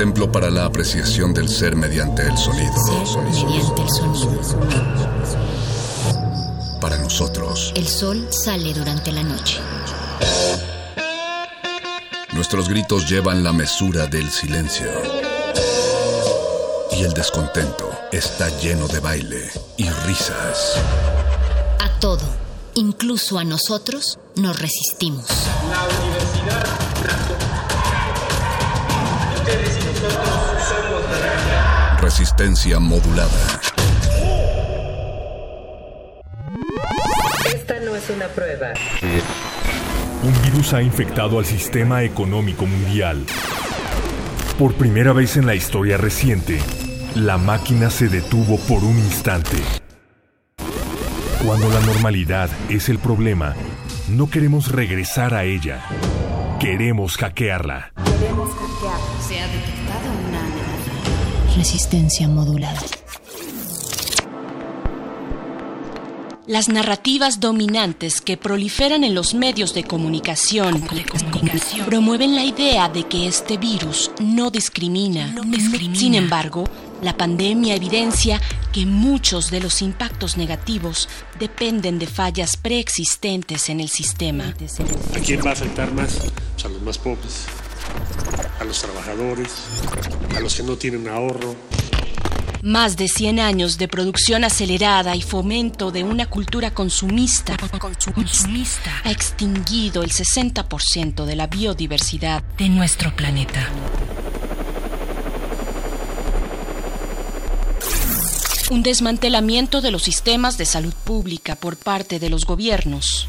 templo para la apreciación del ser mediante el sonido. mediante el sonido. Para nosotros. El sol sale durante la noche. Nuestros gritos llevan la mesura del silencio. Y el descontento está lleno de baile y risas. A todo, incluso a nosotros, nos resistimos. La universidad Resistencia modulada. Esta no es una prueba. Un virus ha infectado al sistema económico mundial. Por primera vez en la historia reciente, la máquina se detuvo por un instante. Cuando la normalidad es el problema, no queremos regresar a ella. Queremos hackearla. Resistencia modulada. Las narrativas dominantes que proliferan en los medios de comunicación, promueven la idea de que este virus no discrimina. Sin embargo, la pandemia evidencia que muchos de los impactos negativos dependen de fallas preexistentes en el sistema. ¿A quién va a afectar más? Pues a los más pobres, a los trabajadores, a los que no tienen ahorro. Más de 100 años de producción acelerada y fomento de una cultura consumista, ha extinguido el 60% de la biodiversidad de nuestro planeta. Un desmantelamiento de los sistemas de salud pública por parte de los gobiernos.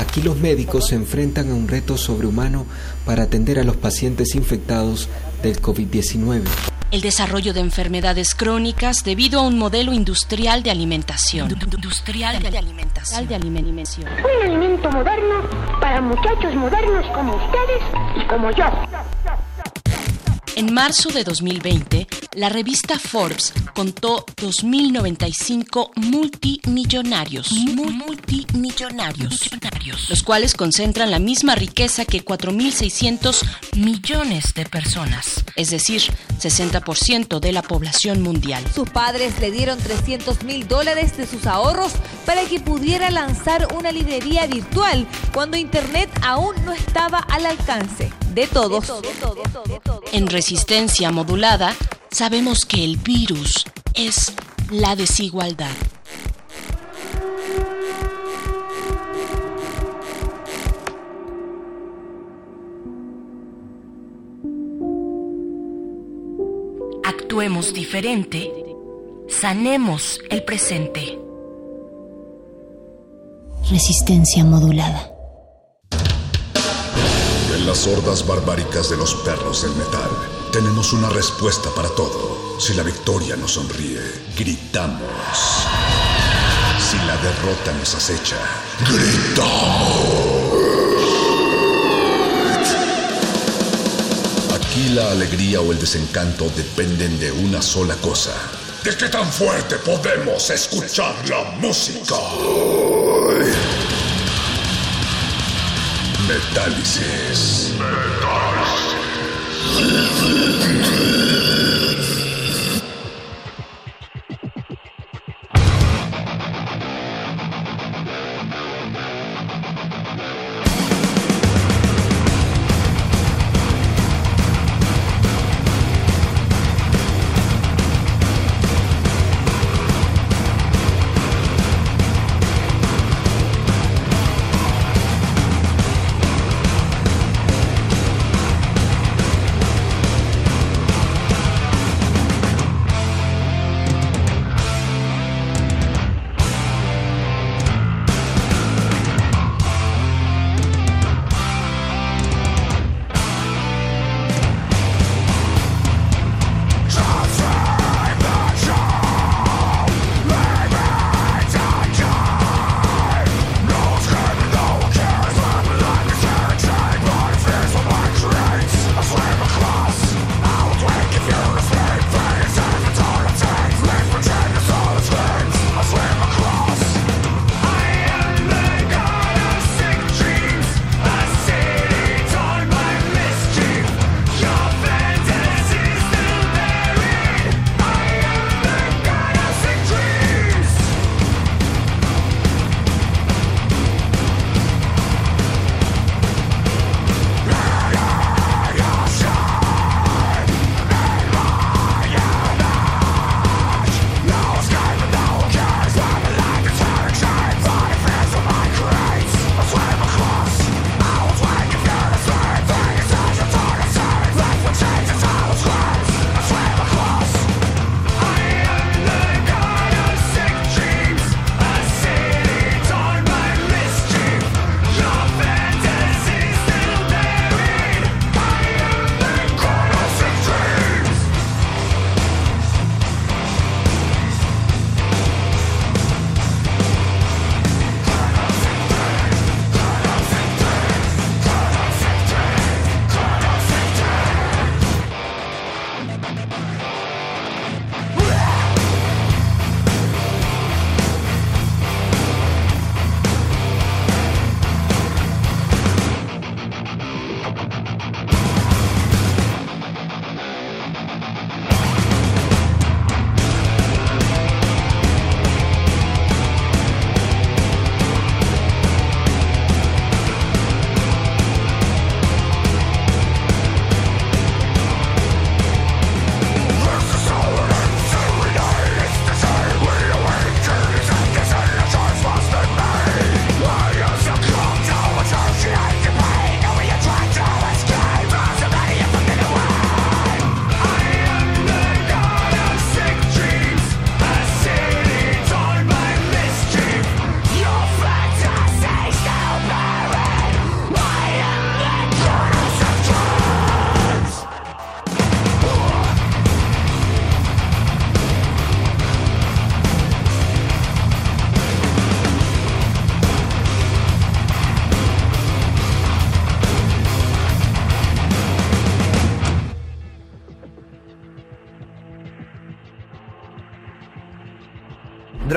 Aquí los médicos se enfrentan a un reto sobrehumano para atender a los pacientes infectados del COVID-19 el desarrollo de enfermedades crónicas debido a un modelo industrial de alimentación. Industrial de alimentación. De alimentación. Un alimento moderno para muchachos modernos como ustedes y como yo. En marzo de 2020, la revista Forbes contó 2.095 multimillonarios, multimillonarios, los cuales concentran la misma riqueza que 4.600 millones de personas, es decir, 60% de la población mundial. Sus padres le dieron 300 mil dólares de sus ahorros para que pudiera lanzar una librería virtual cuando Internet aún no estaba al alcance de todos. En resistencia modulada, sabemos que el virus es la desigualdad. Actuemos diferente, sanemos el presente. Resistencia modulada. En las hordas barbáricas de los perros del metal, tenemos una respuesta para todo. Si la victoria nos sonríe, gritamos. Si la derrota nos acecha, gritamos. Aquí la alegría o el desencanto dependen de una sola cosa. ¿De qué tan fuerte podemos escuchar la música? Metálisis.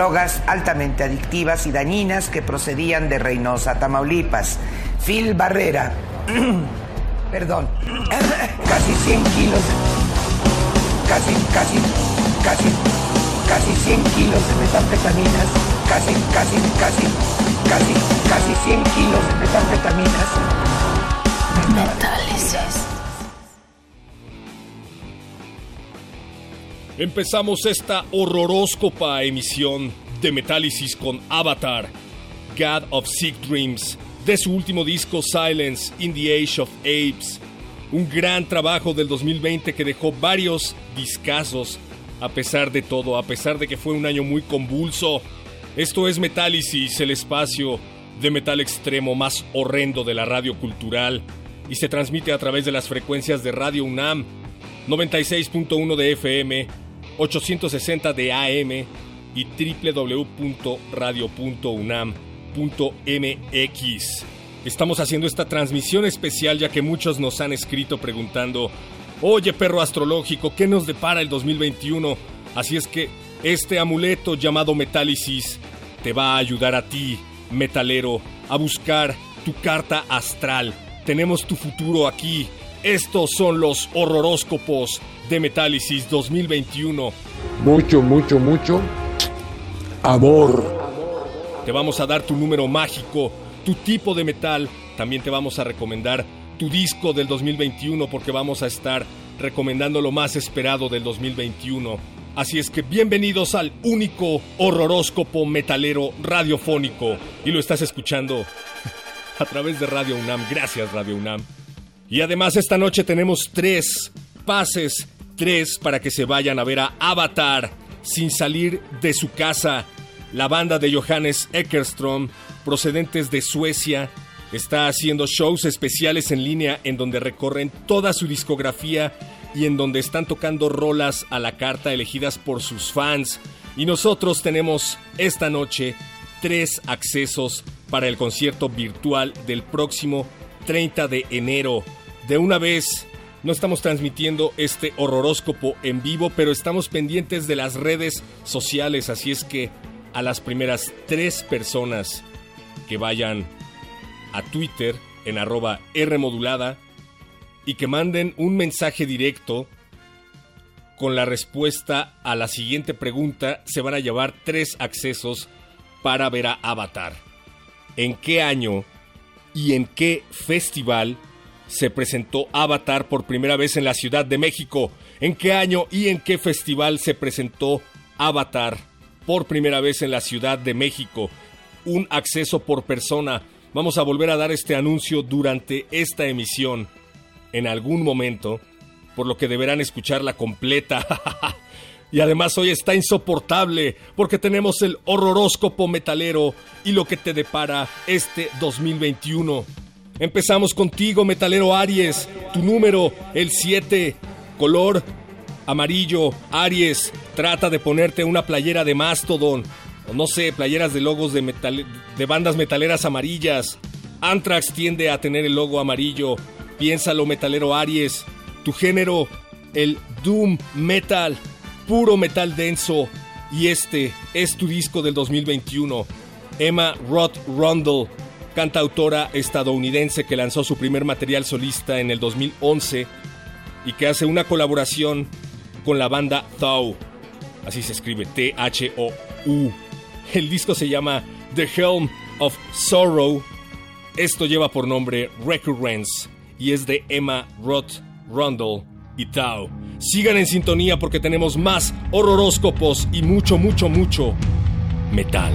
Drogas altamente adictivas y dañinas que procedían de Reynosa, Tamaulipas. Phil Barrera, perdón, casi 100 kilos, casi, casi, casi, casi 100 kilos de metanfetaminas, casi, casi, casi, casi, casi 100 kilos de metanfetaminas. Metálisis. Empezamos esta horroróscopa emisión de Metálisis con Avatar, God of Sick Dreams, de su último disco Silence in the Age of Apes. Un gran trabajo del 2020 que dejó varios discazos, a pesar de todo, a pesar de que fue un año muy convulso. Esto es Metálisis, el espacio de metal extremo más horrendo de la radio cultural, y se transmite a través de las frecuencias de Radio UNAM, 96.1 de FM, 860 de AM y www.radio.unam.mx. Estamos haciendo esta transmisión especial ya que muchos nos han escrito preguntando, oye perro astrológico, ¿qué nos depara el 2021? Así es que este amuleto llamado Metálisis te va a ayudar a ti, metalero, a buscar tu carta astral. Tenemos tu futuro aquí. Estos son los horroróscopos de Metálisis 2021. Mucho, mucho, mucho amor. Te vamos a dar tu número mágico, tu tipo de metal. También te vamos a recomendar tu disco del 2021 porque vamos a estar recomendando lo más esperado del 2021. Así es que bienvenidos al único horroróscopo metalero radiofónico. Y lo estás escuchando a través de Radio UNAM. Gracias Radio UNAM. Y además esta noche tenemos tres pases, tres para que se vayan a ver a Avatar sin salir de su casa. La banda de Johannes Eckerstrom, procedentes de Suecia, está haciendo shows especiales en línea en donde recorren toda su discografía y en donde están tocando rolas a la carta elegidas por sus fans. Y nosotros tenemos esta noche tres accesos para el concierto virtual del próximo 30 de enero. De una vez, no estamos transmitiendo este horroróscopo en vivo, pero estamos pendientes de las redes sociales, así es que a las primeras tres personas que vayan a Twitter en arroba Rmodulada y que manden un mensaje directo con la respuesta a la siguiente pregunta, se van a llevar tres accesos para ver a Avatar. ¿En qué año y en qué festival se presentó Avatar por primera vez en la Ciudad de México? ¿En qué año y en qué festival se presentó Avatar por primera vez en la Ciudad de México? Un acceso por persona. Vamos a volver a dar este anuncio durante esta emisión en algún momento, por lo que deberán escucharla completa. y además hoy está insoportable porque tenemos el horroróscopo metalero y lo que te depara este 2021. Empezamos contigo, metalero Aries, tu número, el 7, color amarillo, Aries, trata de ponerte una playera de Mastodon, o no sé, playeras de logos de, bandas metaleras amarillas. Anthrax tiende a tener el logo amarillo. Piénsalo, metalero Aries. Tu género, el Doom Metal, puro metal denso. Y este es tu disco del 2021. Emma Roth Rundle, cantautora estadounidense que lanzó su primer material solista en el 2011 y que hace una colaboración con la banda Thou. Así se escribe T-H-O-U. El disco se llama The Helm of Sorrow. Esto lleva por nombre Recurrence y es de Emma Roth Rundle y Tao. Sigan en sintonía porque tenemos más horroróscopos y mucho, mucho, mucho metal.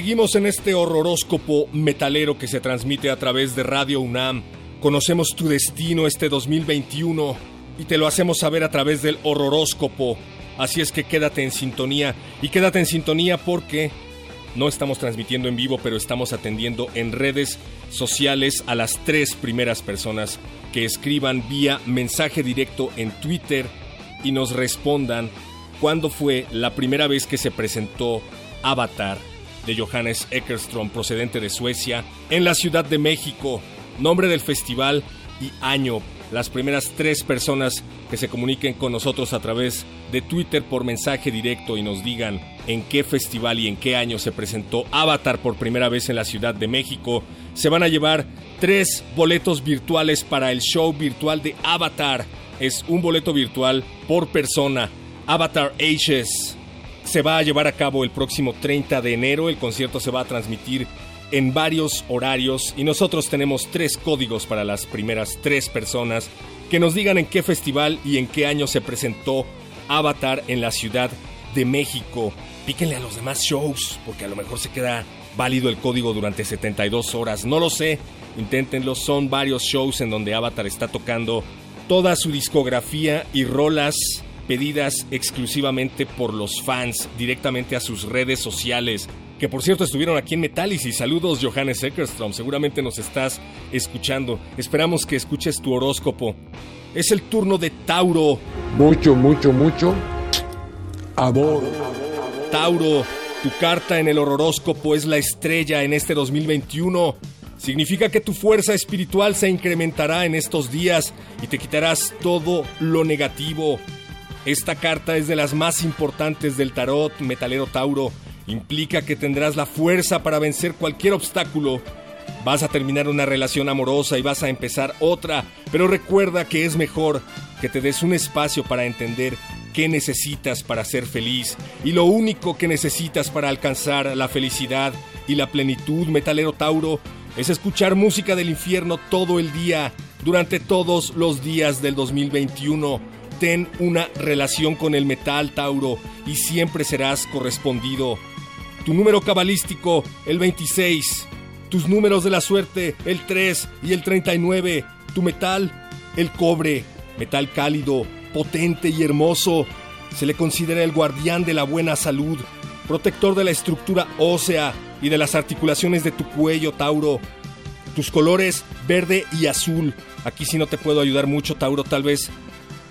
Seguimos en este horroróscopo metalero que se transmite a través de Radio UNAM. Conocemos tu destino este 2021 y te lo hacemos saber a través del horroróscopo. Así es que quédate en sintonía y quédate en sintonía porque no estamos transmitiendo en vivo, pero estamos atendiendo en redes sociales a las tres primeras personas que escriban vía mensaje directo en Twitter y nos respondan cuándo fue la primera vez que se presentó Avatar de Johannes Eckerstrom procedente de Suecia en la Ciudad de México, nombre del festival y año. Las primeras tres personas que se comuniquen con nosotros a través de Twitter por mensaje directo y nos digan en qué festival y en qué año se presentó Avatar por primera vez en la Ciudad de México, se van a llevar tres boletos virtuales para el show virtual de Avatar. Es un boleto virtual por persona. Avatar Ages se va a llevar a cabo el próximo 30 de enero. El concierto se va a transmitir en varios horarios y nosotros tenemos tres códigos para las primeras tres personas que nos digan en qué festival y en qué año se presentó Avatar en la Ciudad de México. Píquenle a los demás shows porque a lo mejor se queda válido el código durante 72 horas. No lo sé, inténtenlo. Son varios shows en donde Avatar está tocando toda su discografía y rolas pedidas exclusivamente por los fans directamente a sus redes sociales. Que por cierto estuvieron aquí en Metálisis. Saludos, Johannes Eckerstrom. Seguramente nos estás escuchando. Esperamos que escuches tu horóscopo. Es el turno de Tauro. Mucho, mucho, mucho. Amor. Tauro, tu carta en el horóscopo es la estrella en este 2021. Significa que tu fuerza espiritual se incrementará en estos días y te quitarás todo lo negativo. Esta carta es de las más importantes del tarot metalero Tauro. Implica que tendrás la fuerza para vencer cualquier obstáculo. Vas a terminar una relación amorosa y vas a empezar otra, pero recuerda que es mejor que te des un espacio para entender qué necesitas para ser feliz y lo único que necesitas para alcanzar la felicidad y la plenitud metalero Tauro es escuchar música del infierno todo el día, durante todos los días del 2021 ten una relación con el metal, Tauro, y siempre serás correspondido. Tu número cabalístico, el 26. Tus números de la suerte, el 3 y el 39. Tu metal, el cobre. Metal cálido, potente y hermoso. Se le considera el guardián de la buena salud, protector de la estructura ósea y de las articulaciones de tu cuello, Tauro. Tus colores, verde y azul. Aquí sí no te puedo ayudar mucho, Tauro, tal vez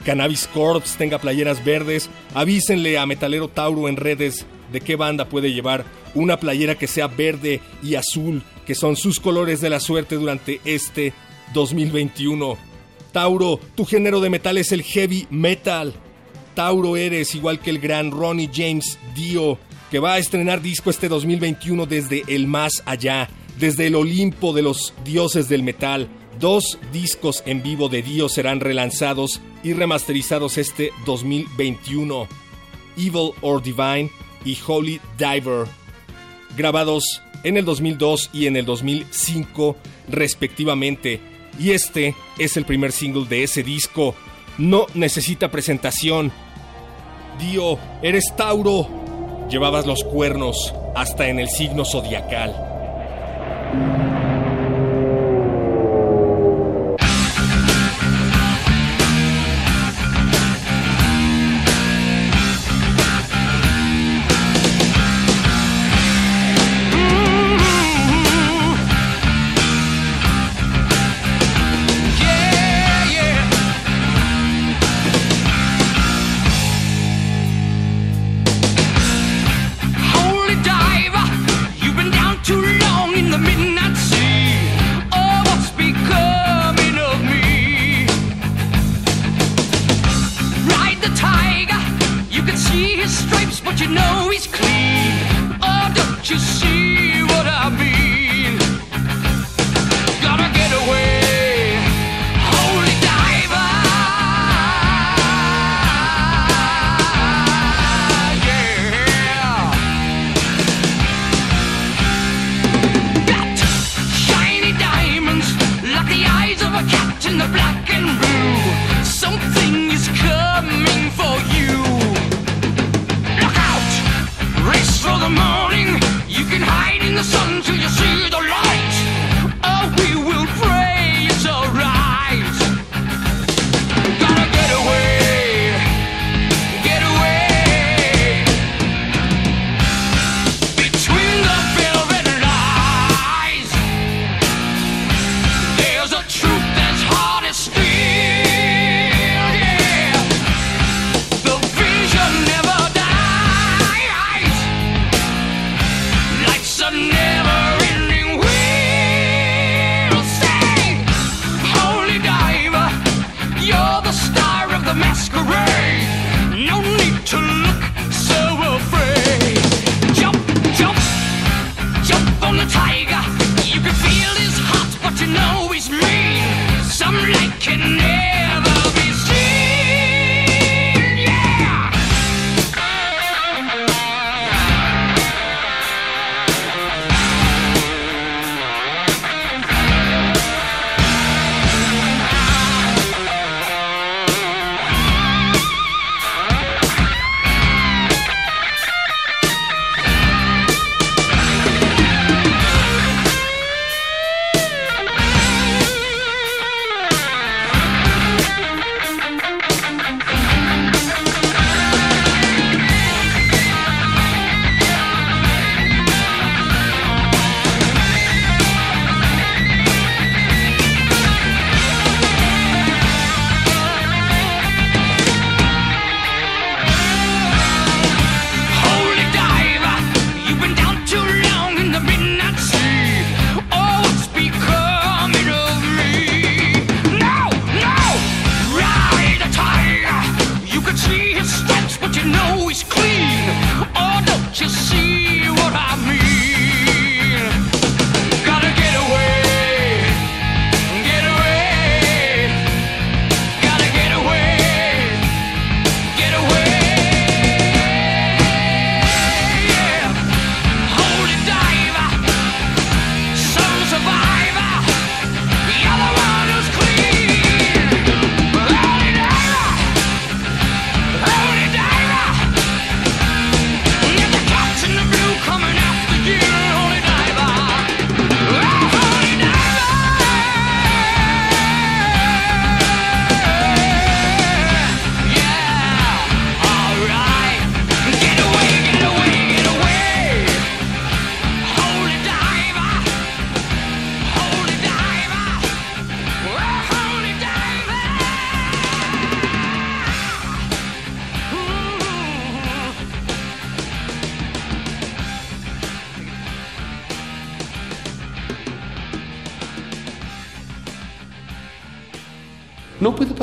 Cannabis Corps tenga playeras verdes, avísenle a Metalero Tauro en redes de qué banda puede llevar una playera que sea verde y azul, que son sus colores de la suerte durante este 2021. Tauro, tu género de metal es el heavy metal. Tauro eres igual que el gran Ronnie James Dio, que va a estrenar disco este 2021 desde el más allá, desde el Olimpo de los dioses del metal. Dos discos en vivo de Dio serán relanzados y remasterizados este 2021. Evil or Divine y Holy Diver, grabados en el 2002 y en el 2005 respectivamente. Y este es el primer single de ese disco. No necesita presentación. Dio, eres Tauro. Llevabas los cuernos hasta en el signo zodiacal.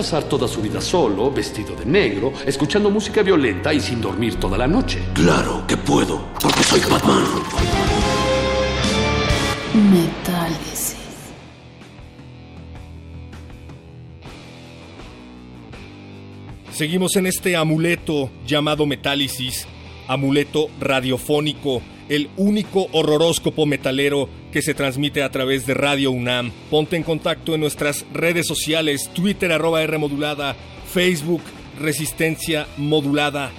Pasar toda su vida solo, vestido de negro, escuchando música violenta y sin dormir toda la noche. Claro que puedo, porque soy Batman. Metálisis. Seguimos en este amuleto llamado Metálisis, amuleto radiofónico, el único horroróscopo metalero que se transmite a través de Radio UNAM. Ponte en contacto en nuestras redes sociales, Twitter arroba R modulada, Facebook Resistencia Modulada.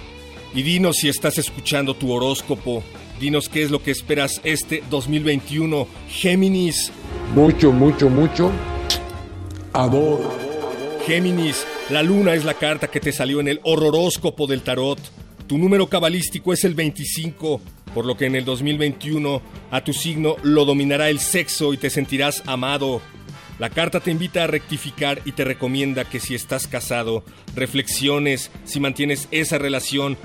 Y dinos si estás escuchando tu horóscopo. Dinos qué es lo que esperas este 2021. Géminis. Mucho, mucho, mucho. Amor. Géminis, la luna es la carta que te salió en el horroróscopo del tarot. Tu número cabalístico es el 25, por lo que en el 2021 a tu signo lo dominará el sexo y te sentirás amado. La carta te invita a rectificar y te recomienda que si estás casado, reflexiones si mantienes esa relación.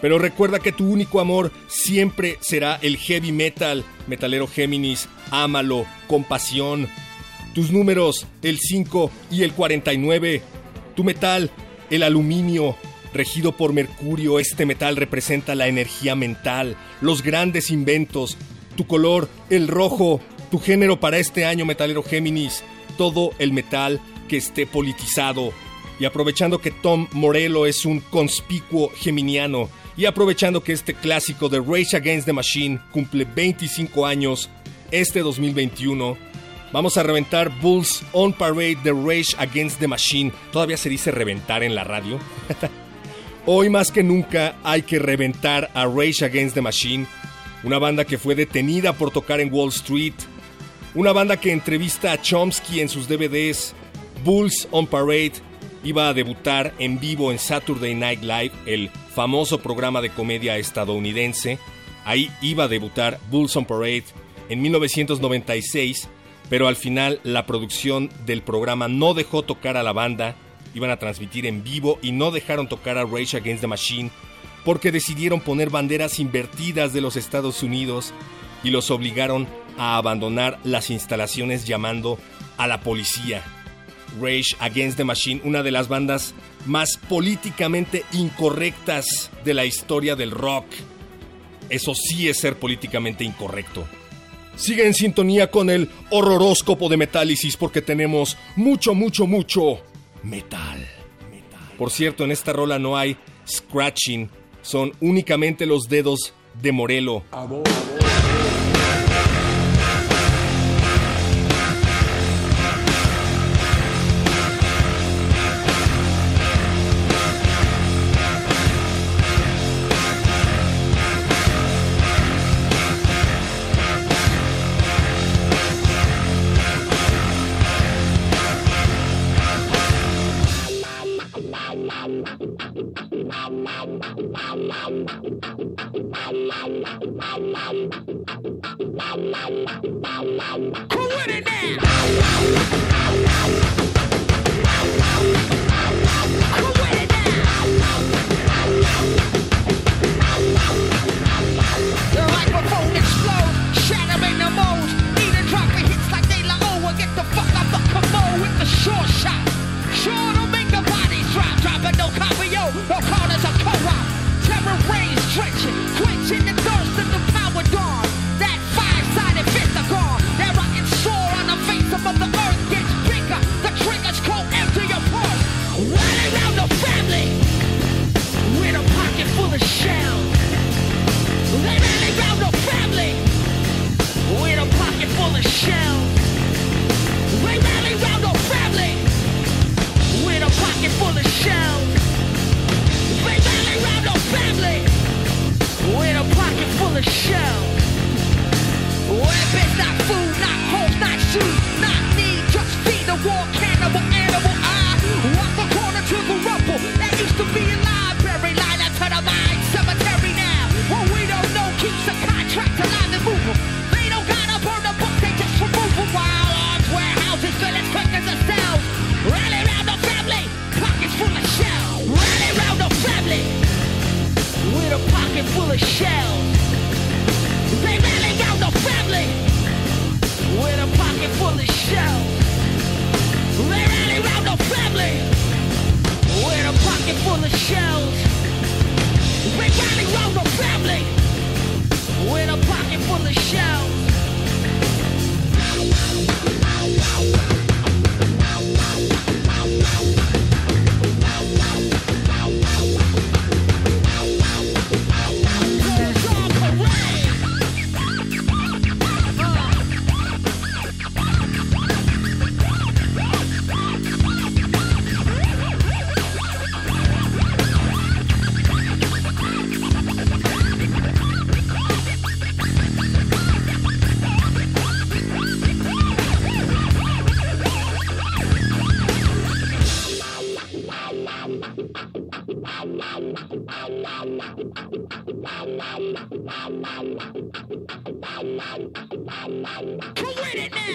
Pero recuerda que tu único amor siempre será el heavy metal, metalero Géminis, ámalo, con pasión. Tus números, el 5 y el 49. Tu metal, el aluminio. Regido por Mercurio, este metal representa la energía mental, los grandes inventos, tu color, el rojo, tu género para este año, metalero Géminis, todo el metal que esté politizado. Y aprovechando que Tom Morello es un conspicuo geminiano, y aprovechando que este clásico de Rage Against the Machine cumple 25 años este 2021, vamos a reventar Bulls on Parade de Rage Against the Machine. ¿Todavía se dice reventar en la radio? Hoy más que nunca hay que reventar a Rage Against the Machine, una banda que fue detenida por tocar en Wall Street, una banda que entrevista a Chomsky en sus DVDs. Bulls on Parade iba a debutar en vivo en Saturday Night Live, el famoso programa de comedia estadounidense. Ahí iba a debutar Bulls on Parade en 1996, pero al final la producción del programa no dejó tocar a la banda, iban a transmitir en vivo y no dejaron tocar a Rage Against the Machine porque decidieron poner banderas invertidas de los Estados Unidos y los obligaron a abandonar las instalaciones llamando a la policía. Rage Against the Machine, una de las bandas más políticamente incorrectas de la historia del rock. Eso sí es ser políticamente incorrecto. Sigue en sintonía con el horroróscopo de Metálisis porque tenemos mucho, mucho, mucho metal. Por cierto, en esta rola no hay scratching, son únicamente los dedos de Morelo. Bullseye parade!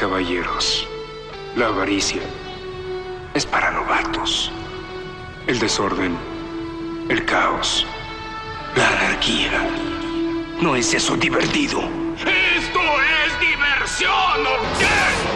Caballeros, la avaricia es para novatos. El desorden, el caos, la anarquía. ¿No es eso divertido? ¡Esto es diversión! ¿o qué?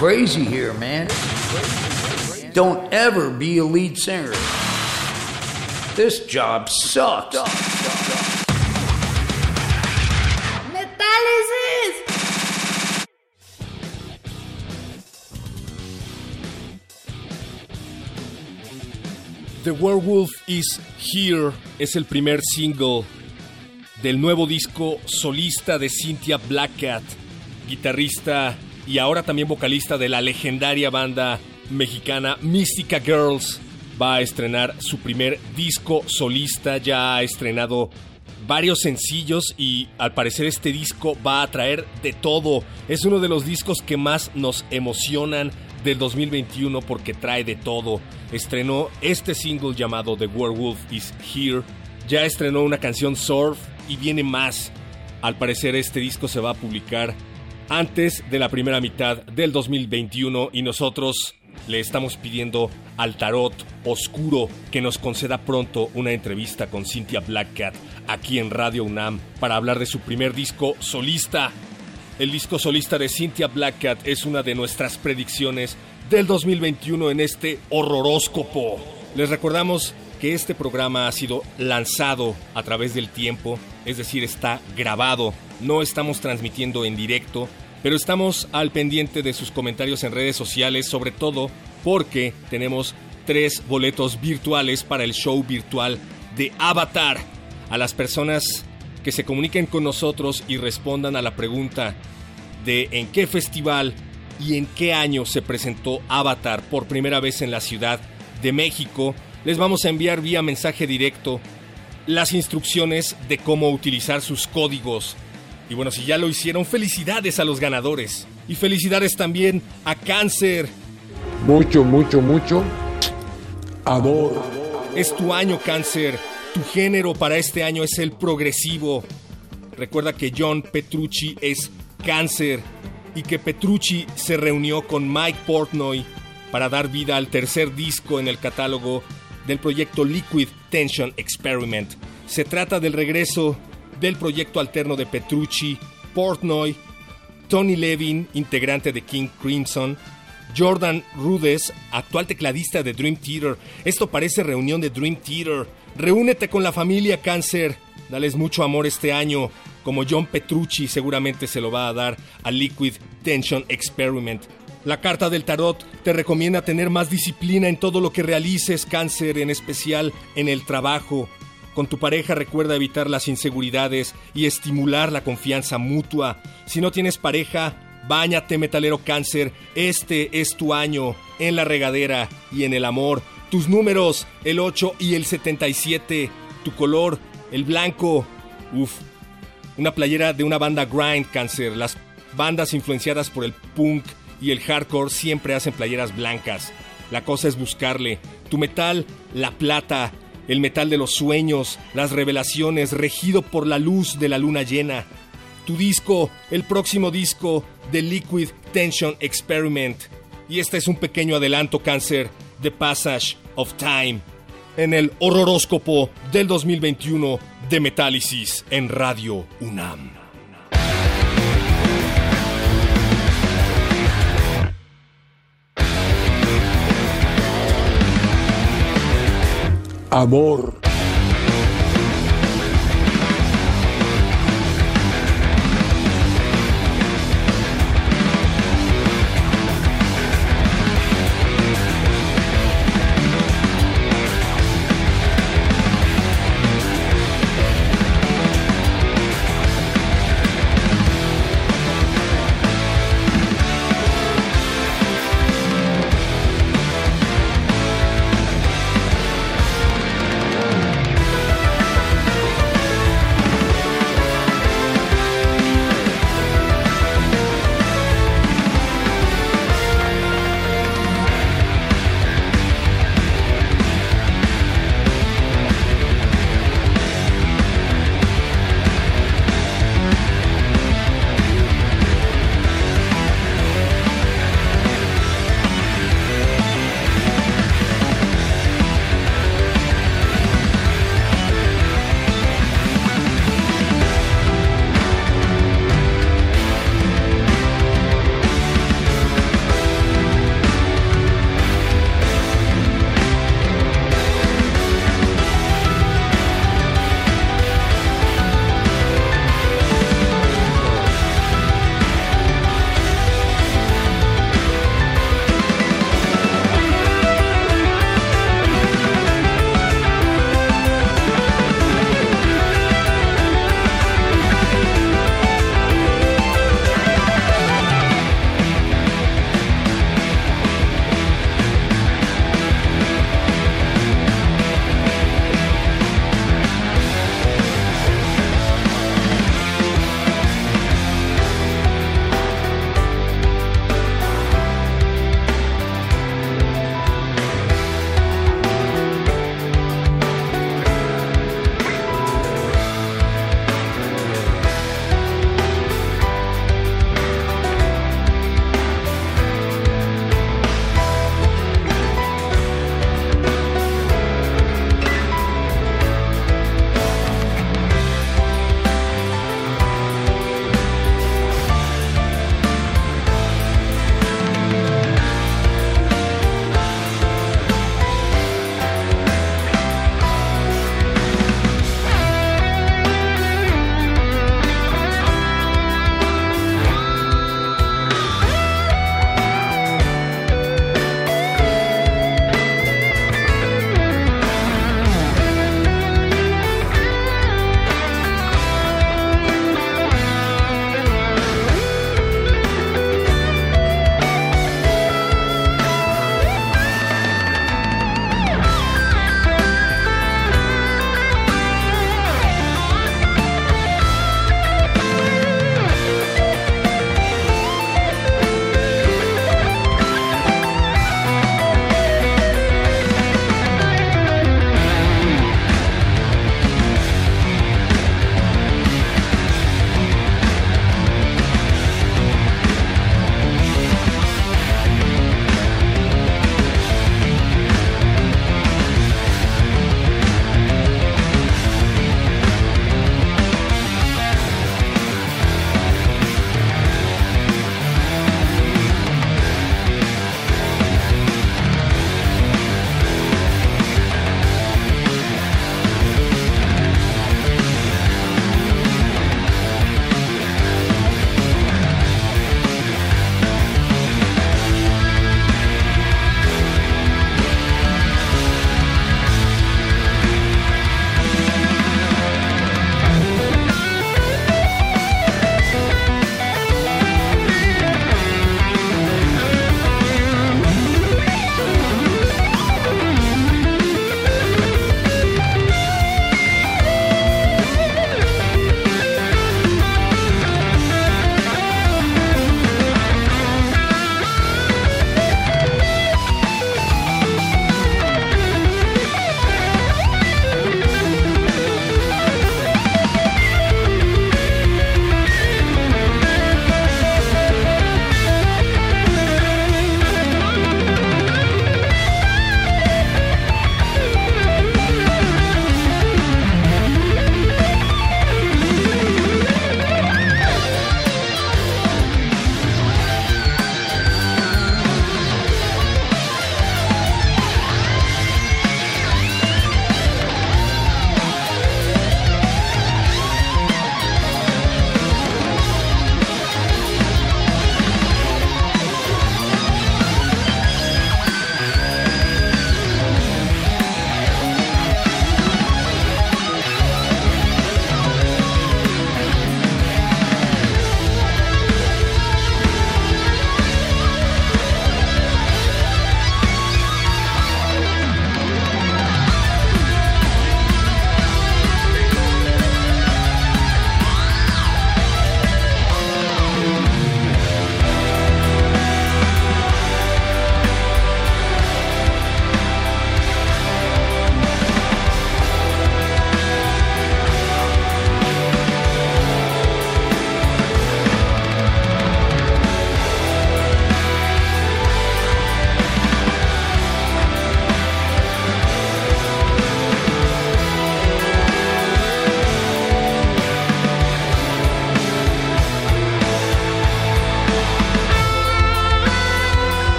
Crazy here, man. Don't ever be a lead singer. This job sucks. ¡Metálisis! The Werewolf is Here es el primer single del nuevo disco solista de Cynthia Blackcat, guitarrista y ahora también vocalista de la legendaria banda mexicana Mystica Girls. Va a estrenar su primer disco solista, ya ha estrenado varios sencillos y al parecer este disco va a traer de todo. Es uno de los discos que más nos emocionan del 2021 porque trae de todo. Estrenó este single llamado The Werewolf is Here. Ya estrenó una canción Surf y viene más. Al parecer este disco se va a publicar antes de la primera mitad del 2021 y nosotros le estamos pidiendo al tarot oscuro que nos conceda pronto una entrevista con Cynthia Blackcat aquí en Radio UNAM para hablar de su primer disco solista. El disco solista de Cynthia Blackcat es una de nuestras predicciones del 2021 en este horroróscopo. Les recordamos que este programa ha sido lanzado a través del tiempo, es decir, está grabado, no estamos transmitiendo en directo, pero estamos al pendiente de sus comentarios en redes sociales, sobre todo porque tenemos tres boletos virtuales para el show virtual de Avatar. A las personas que se comuniquen con nosotros y respondan a la pregunta de en qué festival y en qué año se presentó Avatar por primera vez en la Ciudad de México, les vamos a enviar vía mensaje directo las instrucciones de cómo utilizar sus códigos. Y bueno, si ya lo hicieron, felicidades a los ganadores. Y felicidades también a Cáncer. Mucho, mucho, mucho. Amor. Es tu año, Cáncer. Tu género para este año es el progresivo. Recuerda que John Petrucci es Cáncer y que Petrucci se reunió con Mike Portnoy para dar vida al tercer disco en el catálogo del proyecto Liquid Tension Experiment. Se trata del regreso del proyecto alterno de Petrucci, Portnoy, Tony Levin, integrante de King Crimson, Jordan Rudess, actual tecladista de Dream Theater. Esto parece reunión de Dream Theater. Reúnete con la familia Cáncer. Dales mucho amor este año, como John Petrucci seguramente se lo va a dar a Liquid Tension Experiment. La carta del tarot te recomienda tener más disciplina en todo lo que realices, cáncer, en especial en el trabajo. Con tu pareja recuerda evitar las inseguridades y estimular la confianza mutua. Si no tienes pareja, báñate metalero cáncer. Este es tu año en la regadera y en el amor. Tus números, el 8 y el 77. Tu color, el blanco. Uf. Una playera de una banda grind cáncer. Las bandas influenciadas por el punk y el hardcore siempre hacen playeras blancas. La cosa es buscarle. Tu metal, la plata, el metal de los sueños, las revelaciones, regido por la luz de la luna llena. Tu disco, el próximo disco de Liquid Tension Experiment. Y este es un pequeño adelanto, cáncer, The Passage of Time. En el horroróscopo del 2021 de Metálisis en Radio UNAM. Amor.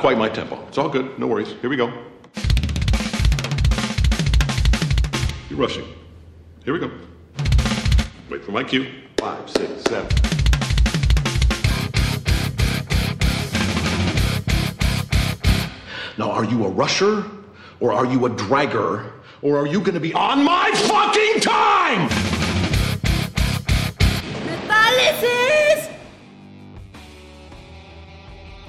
Quite my tempo. It's all good. No worries. Here we go. You're rushing. Here we go. Wait for my cue. Five, six, seven. Now, are you a rusher? Or are you a dragger? Or are you going to be on my fucking time?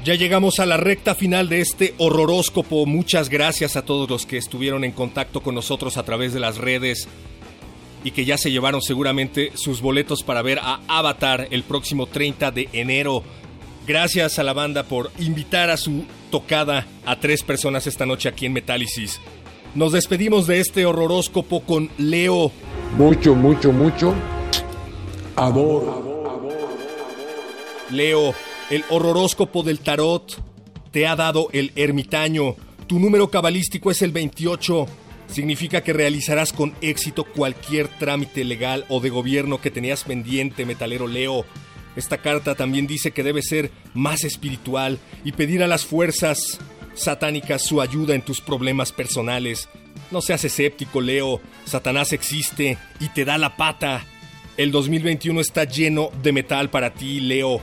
Ya llegamos a la recta final de este horroróscopo. Muchas gracias a todos los que estuvieron en contacto con nosotros a través de las redes y que ya se llevaron seguramente sus boletos para ver a Avatar el próximo 30 de enero. Gracias a la banda por invitar a su tocada a tres personas esta noche aquí en Metálisis. Nos despedimos de este horroróscopo con Leo. Mucho, mucho, mucho. Amor. Leo, el horroróscopo del tarot te ha dado el ermitaño. Tu número cabalístico es el 28. Significa que realizarás con éxito cualquier trámite legal o de gobierno que tenías pendiente, metalero Leo. Esta carta también dice que debes ser más espiritual y pedir a las fuerzas satánicas su ayuda en tus problemas personales. No seas escéptico, Leo. Satanás existe y te da la pata. El 2021 está lleno de metal para ti, Leo.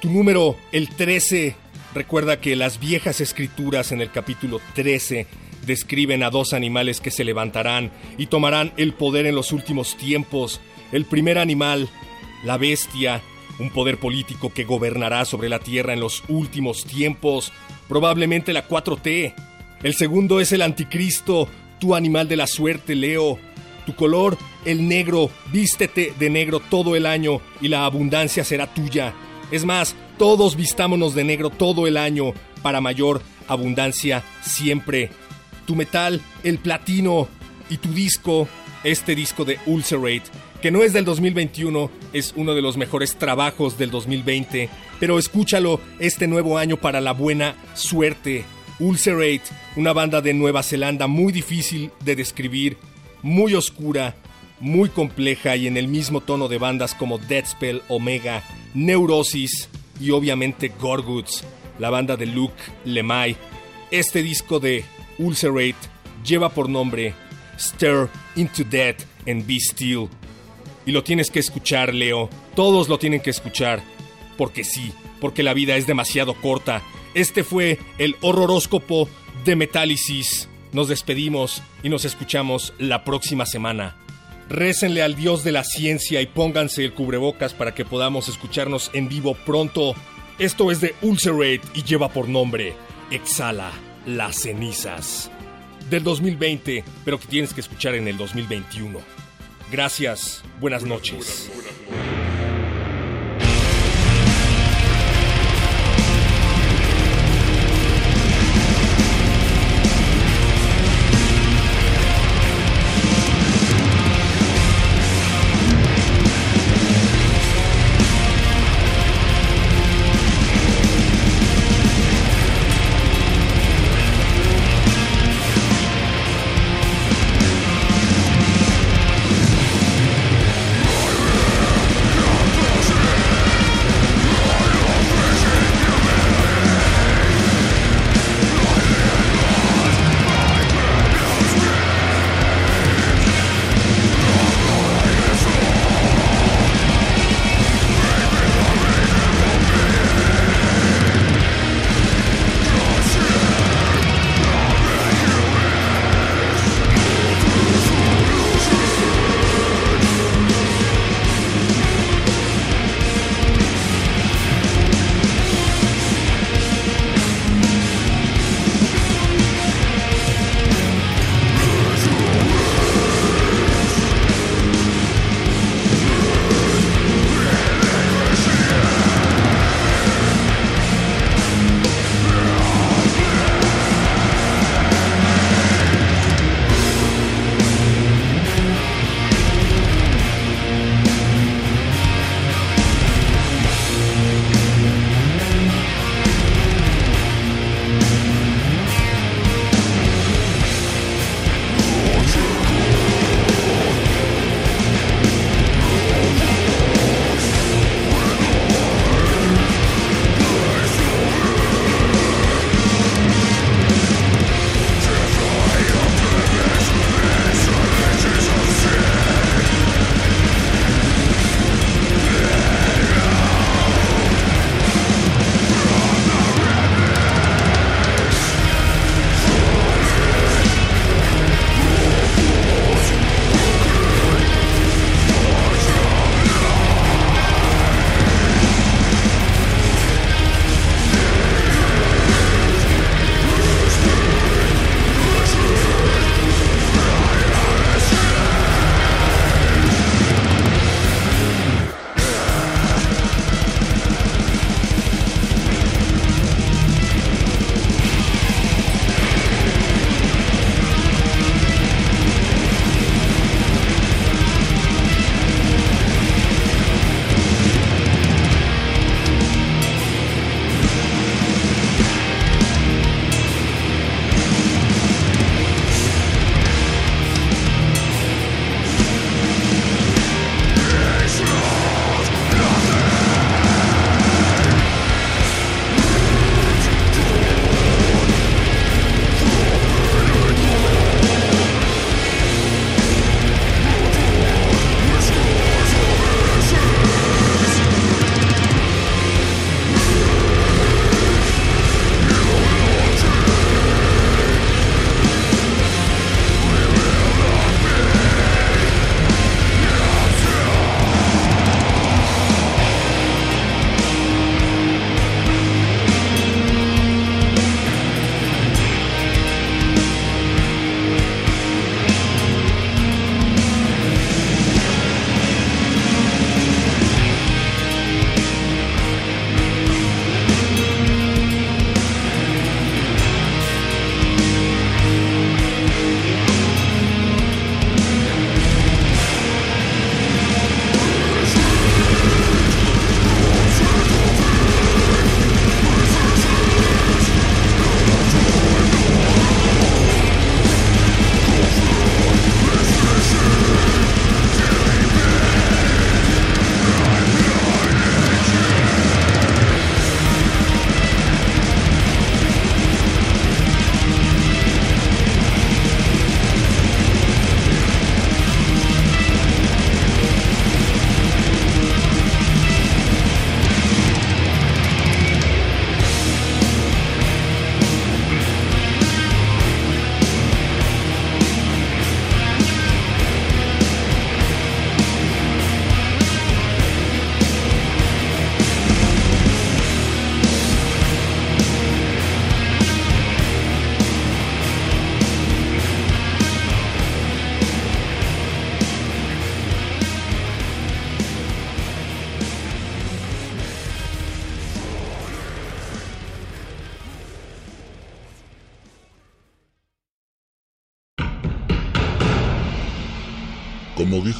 Tu número, el 13. Recuerda que las viejas escrituras en el capítulo 13 describen a dos animales que se levantarán y tomarán el poder en los últimos tiempos. El primer animal, la bestia, un poder político que gobernará sobre la tierra en los últimos tiempos, probablemente la 4T. El segundo es el anticristo, tu animal de la suerte, Leo. Tu color, el negro, vístete de negro todo el año y la abundancia será tuya. Es más, todos vistámonos de negro todo el año para mayor abundancia siempre. Tu metal, el platino y tu disco, este disco de Ulcerate, que no es del 2021, es uno de los mejores trabajos del 2020, pero escúchalo este nuevo año para la buena suerte. Ulcerate, una banda de Nueva Zelanda muy difícil de describir, muy oscura, muy compleja y en el mismo tono de bandas como Deadspell, Omega, Neurosis y obviamente Gorguts, la banda de Luke Lemay. Este disco de Ulcerate lleva por nombre Stir into Death and Be Still. Y lo tienes que escuchar, Leo. Todos lo tienen que escuchar. Porque sí, porque la vida es demasiado corta. Este fue el horroróscopo de Metálisis. Nos despedimos y nos escuchamos la próxima semana. Récenle al Dios de la ciencia y pónganse el cubrebocas para que podamos escucharnos en vivo pronto. Esto es de Ulcerate y lleva por nombre Exhala las cenizas. Del 2020, pero que tienes que escuchar en el 2021. Gracias, buenas noches.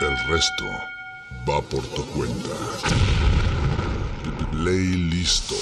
el resto va por tu cuenta. Play listo.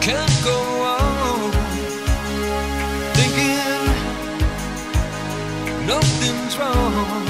Can't go on thinking nothing's wrong.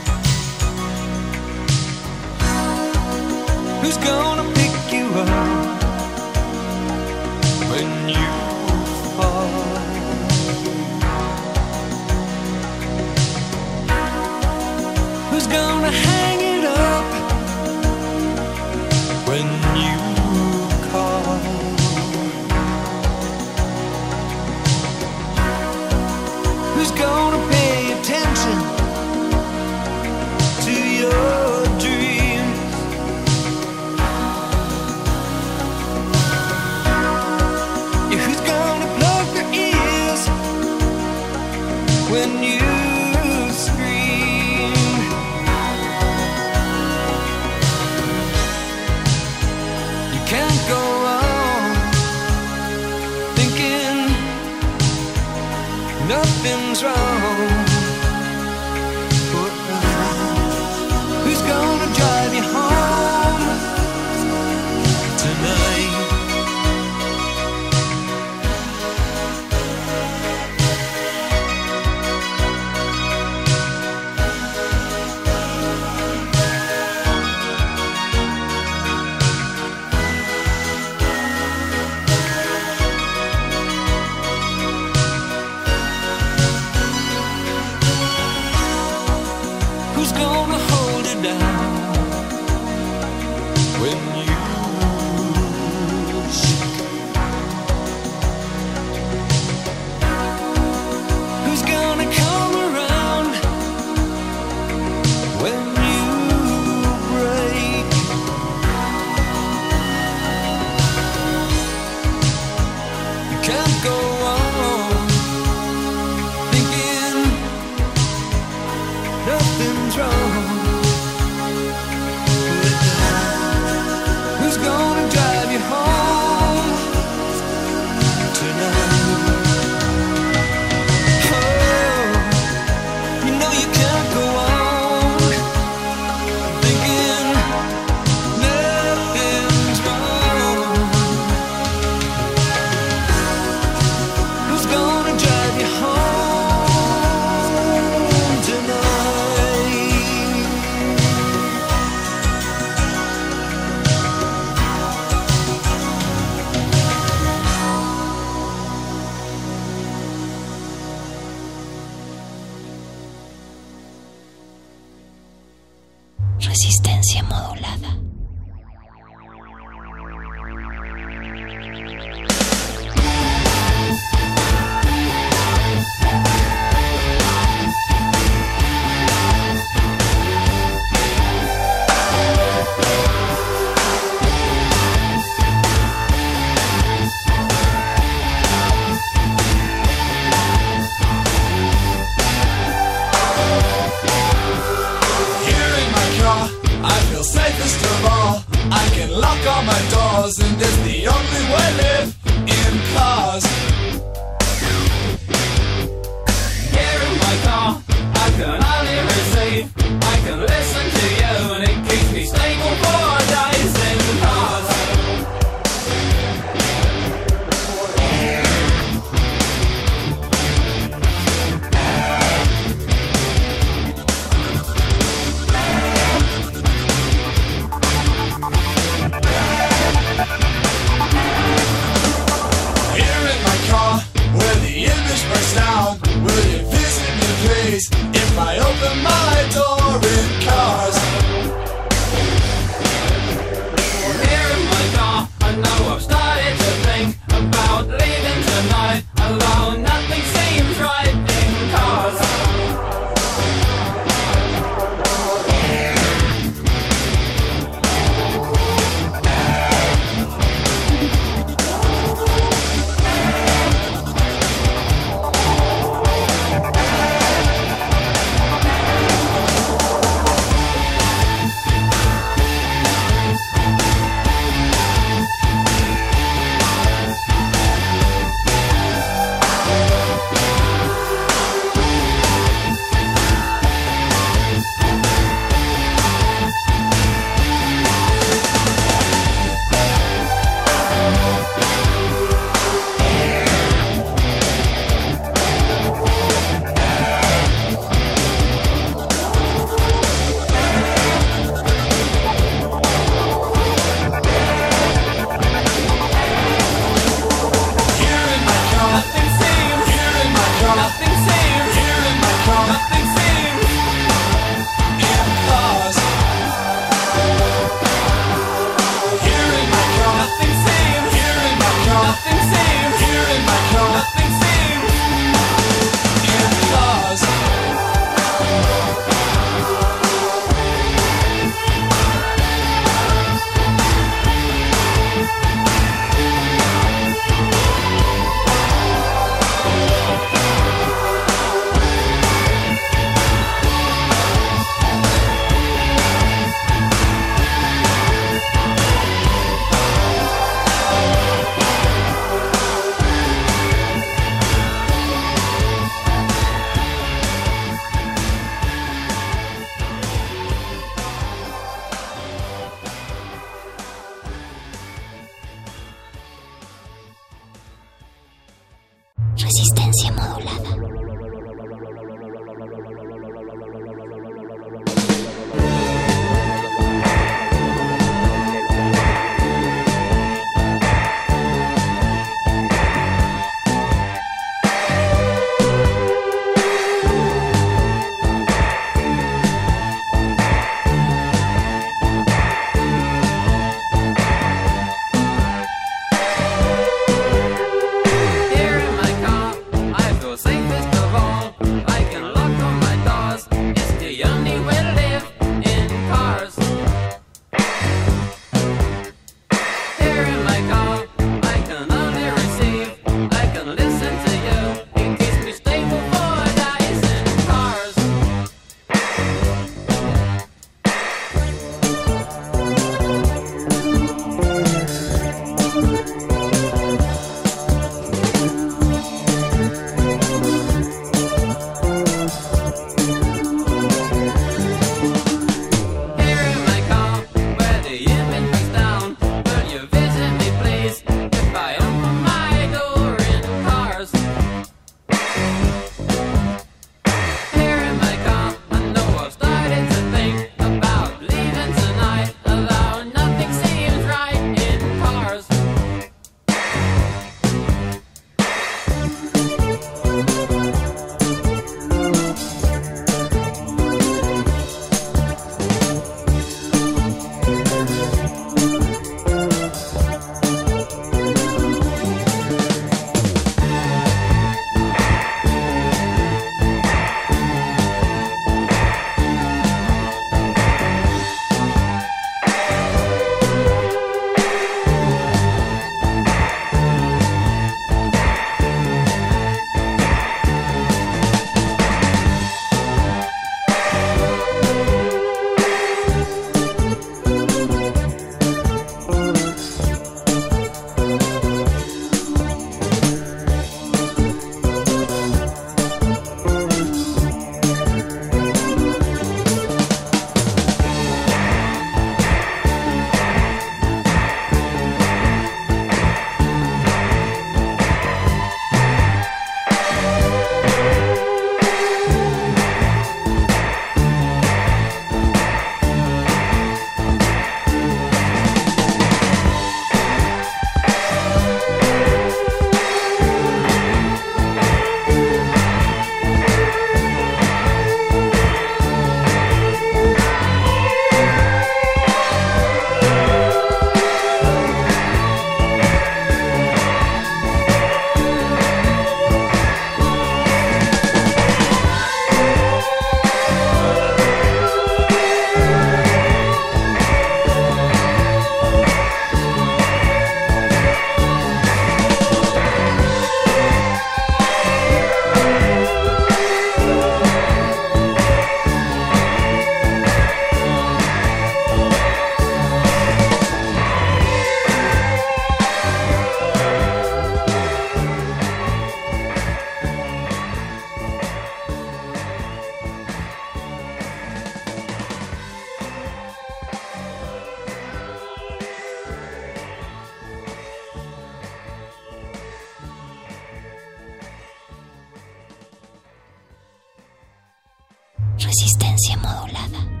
Resistencia modulada.